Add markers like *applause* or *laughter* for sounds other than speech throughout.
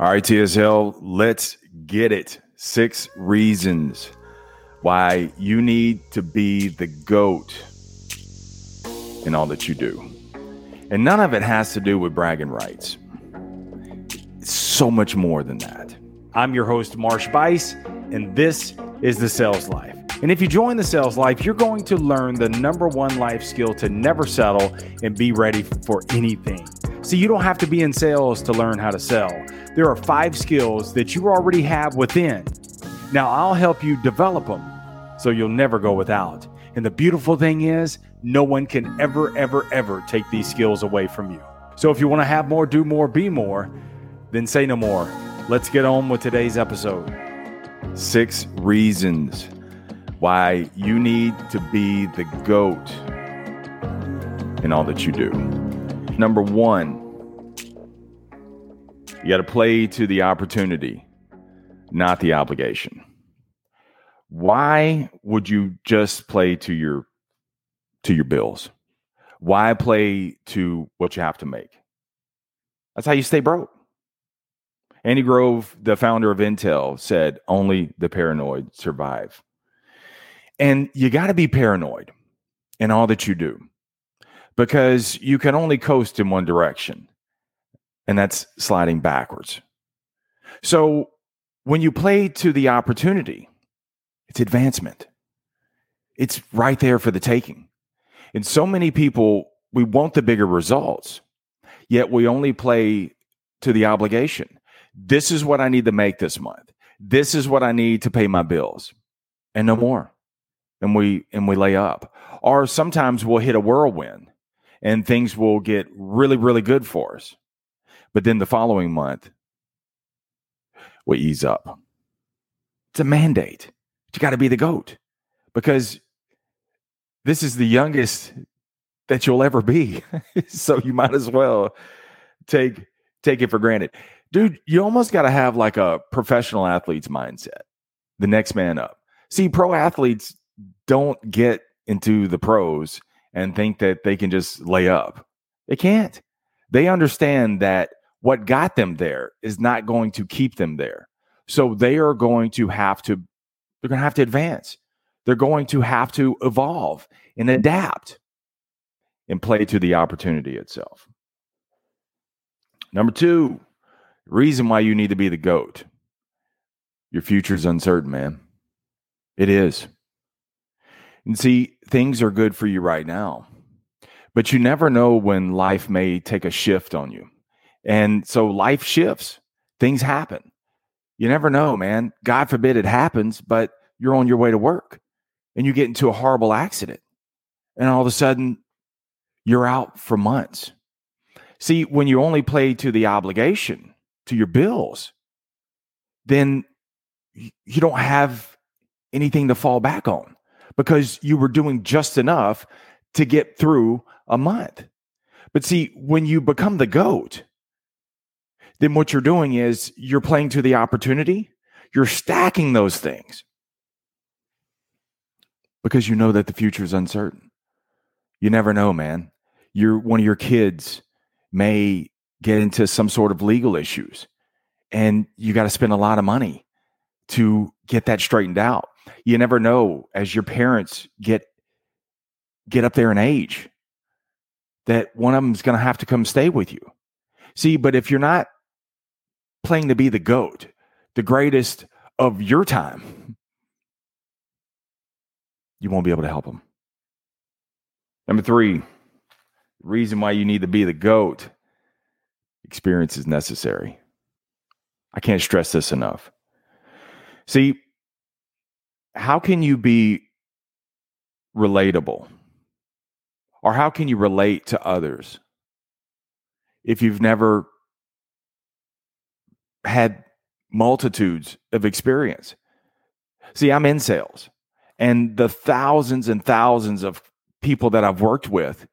All right, TSL, let's get it. Six reasons why you need to be the GOAT in all that you do. And none of it has to do with bragging rights. It's so much more than that. I'm your host, Marsh Buice, and this is The Sales Life. And if you join the sales life, you're going to learn the number one life skill to never settle and be ready for anything. See, you don't have to be in sales to learn how to sell. There are five skills that you already have within. Now, I'll help you develop them so you'll never go without. And the beautiful thing is, no one can ever, ever, ever take these skills away from you. So if you want to have more, do more, be more, then say no more. Let's get on with today's episode. Six reasons why you need to be the GOAT in all that you do. Number one, you got to play to the opportunity, not the obligation. Why would you just play to your to your bills? Why play to what you have to make? That's how you stay broke. Andy Grove, the founder of Intel, said only the paranoid survive. And you got to be paranoid in all that you do because you can only coast in one direction, and that's sliding backwards. So when you play to the opportunity, it's advancement. It's right there for the taking. And so many people, we want the bigger results, yet we only play to the obligation. This is what I need to make this month. This is what I need to pay my bills, and no more and we and we lay up. Or sometimes we'll hit a whirlwind and things will get really, really good for us. But then the following month, we ease up. It's a mandate. You got to be the goat because this is the youngest that you'll ever be. *laughs* so you might as well take take it for granted. Dude, you almost got to have like a professional athlete's mindset. The next man up. See, pro athletes don't get into the pros and think that they can just lay up. They can't. They understand that what got them there is not going to keep them there. So they are going to have to, they're going to have to advance. They're going to have to evolve and adapt and play to the opportunity itself. Number two, reason why you need to be the GOAT. Your future is uncertain, man. It is. And see, things are good for you right now, but you never know when life may take a shift on you. And so life shifts, things happen. You never know, man. God forbid it happens, but you're on your way to work and you get into a horrible accident. And all of a sudden, you're out for months. See, when you only play to the obligation, to your bills, then you don't have anything to fall back on because you were doing just enough to get through a month. But see, when you become the GOAT, then what you're doing is you're playing to the opportunity, you're stacking those things because you know that the future is uncertain. You never know, man. Your one of your kids may get into some sort of legal issues and you got to spend a lot of money to get that straightened out you never know as your parents get get up there in age that one of them's going to have to come stay with you. See, but if you're not playing to be the goat, the greatest of your time, you won't be able to help them. Number three, reason why you need to be the goat experience is necessary. I can't stress this enough. See, how can you be relatable? Or how can you relate to others if you've never had multitudes of experience? See, I'm in sales, and the thousands and thousands of people that I've worked with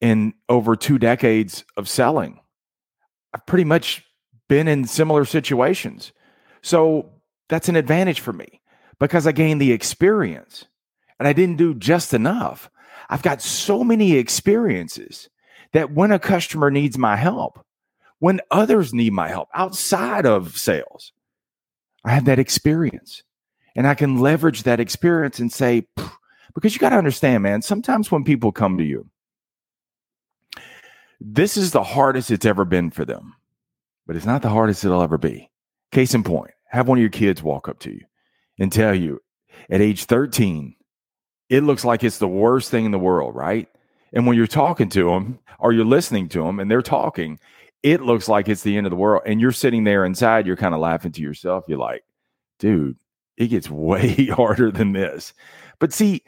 in over two decades of selling, I've pretty much been in similar situations. So that's an advantage for me because I gained the experience and I didn't do just enough. I've got so many experiences that when a customer needs my help, when others need my help outside of sales. I have that experience and I can leverage that experience and say, because you got to understand, man, sometimes when people come to you, this is the hardest it's ever been for them, but it's not the hardest it'll ever be. Case in point, have one of your kids walk up to you and tell you at age 13, it looks like it's the worst thing in the world, right? And when you're talking to them or you're listening to them and they're talking, it looks like it's the end of the world. And you're sitting there inside, you're kind of laughing to yourself. You're like, dude, it gets *laughs* way harder than this. But see,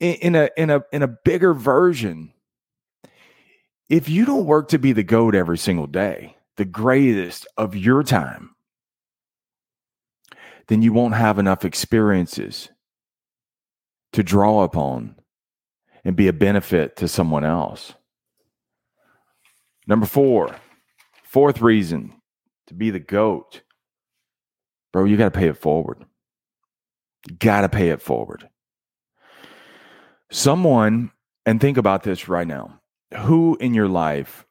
in, in a in a in a bigger version, if you don't work to be the goat every single day, the greatest of your time, then you won't have enough experiences to draw upon and be a benefit to someone else. Number four, fourth reason to be the goat, bro, you got to pay it forward. You got to pay it forward. Someone, and think about this right now who in your life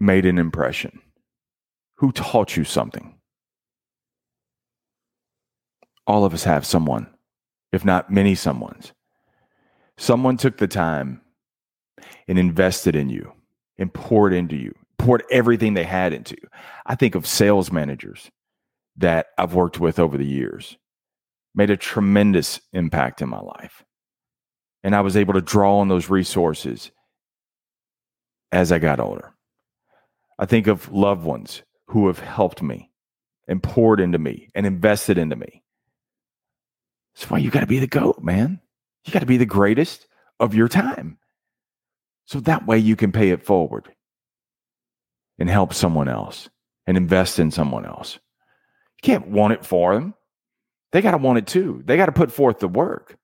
made an impression? Who taught you something? All of us have someone, if not many someones. Someone took the time and invested in you and poured into you, poured everything they had into you. I think of sales managers that I've worked with over the years, made a tremendous impact in my life. And I was able to draw on those resources as I got older. I think of loved ones who have helped me and poured into me and invested into me. That's why you got to be the GOAT, man. You got to be the greatest of your time. So that way you can pay it forward and help someone else and invest in someone else. You can't want it for them. They got to want it too. They got to put forth the work.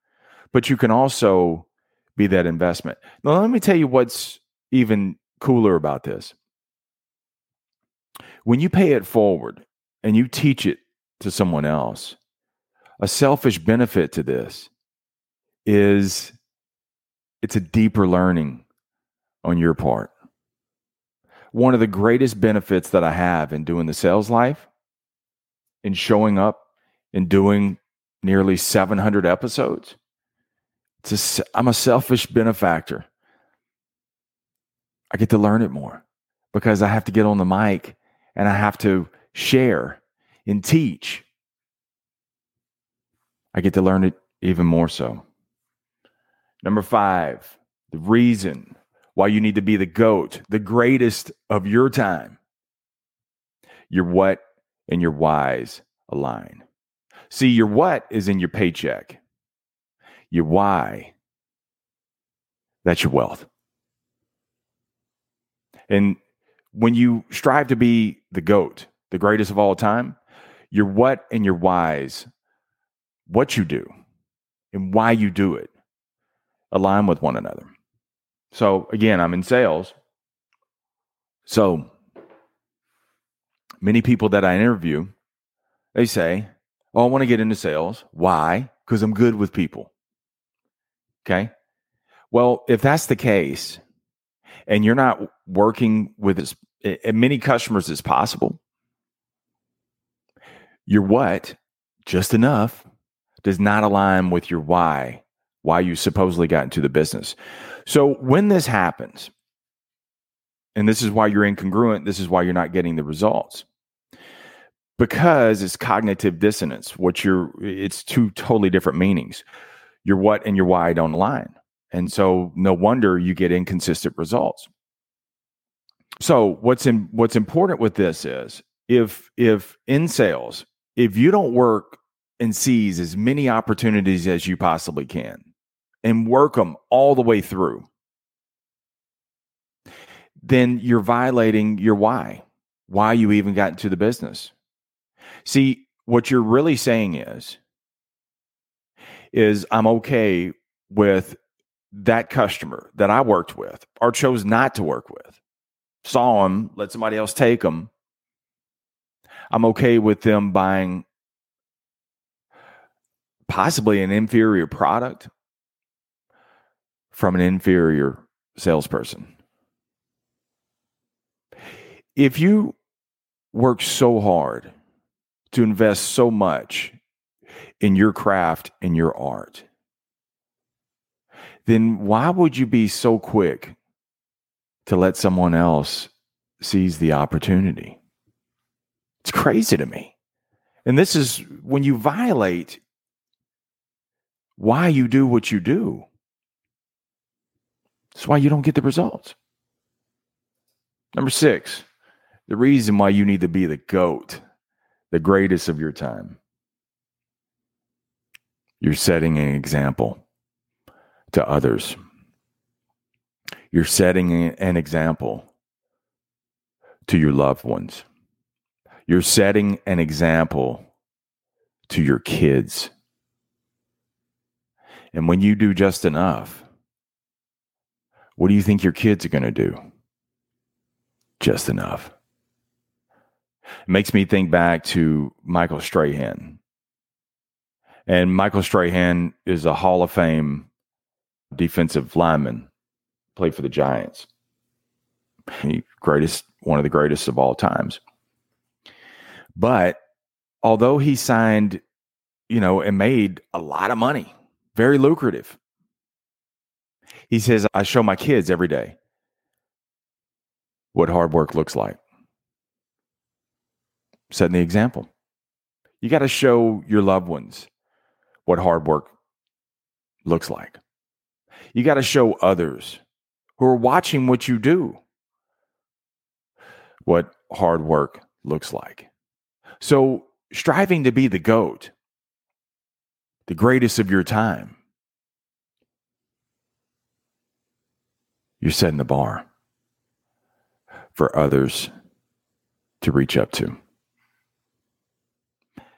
But you can also be that investment. Now, let me tell you what's even cooler about this. When you pay it forward and you teach it to someone else, a selfish benefit to this is it's a deeper learning on your part. One of the greatest benefits that I have in doing the sales life, in showing up and doing nearly 700 episodes, it's a, I'm a selfish benefactor. I get to learn it more because I have to get on the mic and I have to share and teach. I get to learn it even more so. Number five, the reason why you need to be the GOAT, the greatest of your time. Your what and your whys align. See, your what is in your paycheck, your why, that's your wealth. And when you strive to be the GOAT, the greatest of all time, your what and your whys, what you do and why you do it, align with one another. So again, I'm in sales. So many people that I interview, they say, Oh, I want to get into sales. Why? Because I'm good with people. Okay. Well, if that's the case, and you're not working with as, as many customers as possible, you're what, just enough, does not align with your why, why you supposedly got into the business. So when this happens, and this is why you're incongruent, this is why you're not getting the results. Because it's cognitive dissonance, what you're it's two totally different meanings. Your what and your why don't align. And so no wonder you get inconsistent results. So what's in what's important with this is if if in sales, if you don't work and seize as many opportunities as you possibly can and work them all the way through, then you're violating your why, why you even got into the business. See, what you're really saying is, is I'm okay with that customer that I worked with or chose not to work with, saw them, let somebody else take them. I'm okay with them buying possibly an inferior product from an inferior salesperson. if you work so hard to invest so much in your craft and your art, then why would you be so quick to let someone else seize the opportunity? It's crazy to me. And this is when you violate why you do what you do. That's why you don't get the results. Number six, the reason why you need to be the GOAT, the greatest of your time. You're setting an example to others. You're setting an example to your loved ones. You're setting an example to your kids. And when you do just enough, what do you think your kids are going to do? Just enough. It makes me think back to Michael Strahan. And Michael Strahan is a Hall of Fame defensive lineman, played for the Giants. He greatest, one of the greatest of all times. But although he signed, you know, and made a lot of money, very lucrative, he says, I show my kids every day what hard work looks like. Setting the example. You got to show your loved ones what hard work looks like. You got to show others who are watching what you do what hard work looks like. So, striving to be the GOAT, the greatest of your time, you're setting the bar for others to reach up to.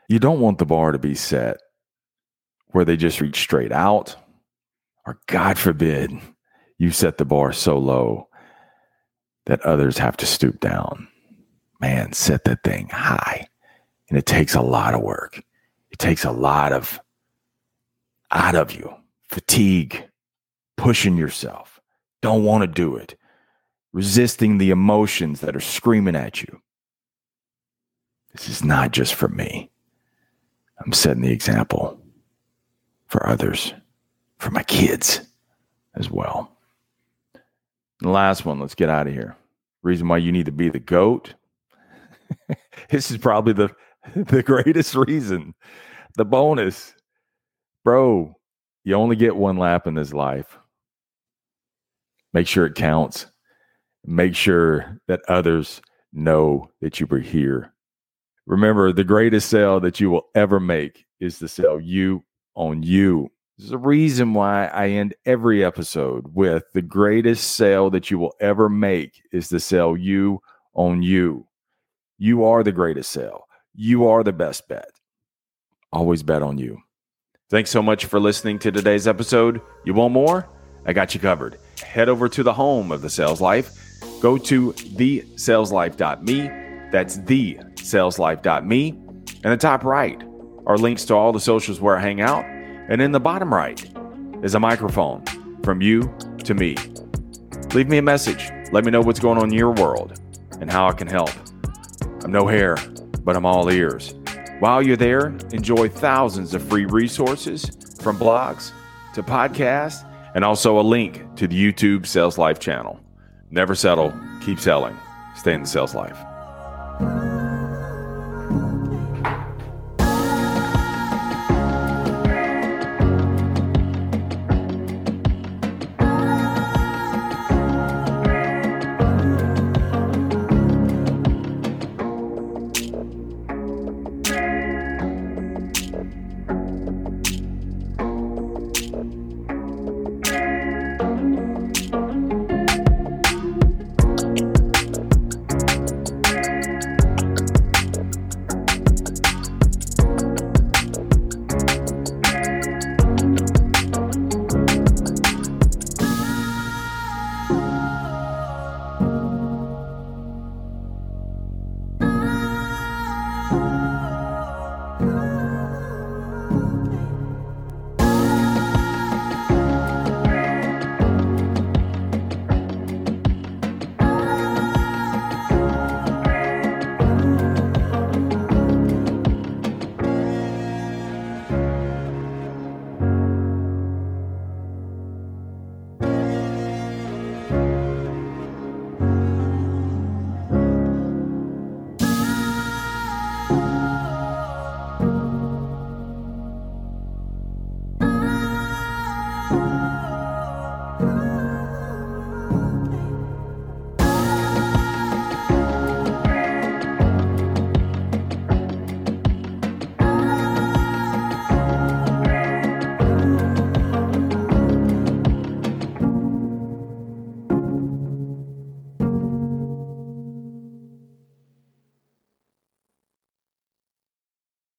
You don't want the bar to be set where they just reach straight out, or God forbid, you set the bar so low that others have to stoop down. Man, set that thing high. And it takes a lot of work. It takes a lot of out of you, fatigue, pushing yourself, don't want to do it, resisting the emotions that are screaming at you. This is not just for me. I'm setting the example for others, for my kids as well. the last one, let's get out of here. Reason why you need to be the GOAT. *laughs* this is probably the, *laughs* the greatest reason. The bonus. Bro, you only get one lap in this life. Make sure it counts. Make sure that others know that you were here Remember, the greatest sale that you will ever make is to sell you on you. This is a reason why I end every episode with the greatest sale that you will ever make is to sell you on you. You are the greatest sale. You are the best bet. Always bet on you. Thanks so much for listening to today's episode. You want more? I got you covered. Head over to the home of the sales life. Go to thesaleslife.me. That's the saleslife.me. In the top right are links to all the socials where I hang out. And in the bottom right is a microphone from you to me. Leave me a message. Let me know what's going on in your world and how I can help. I'm no hair, but I'm all ears. While you're there, enjoy thousands of free resources from blogs to podcasts and also a link to the YouTube Sales Life channel. Never settle, keep selling, stay in the sales life.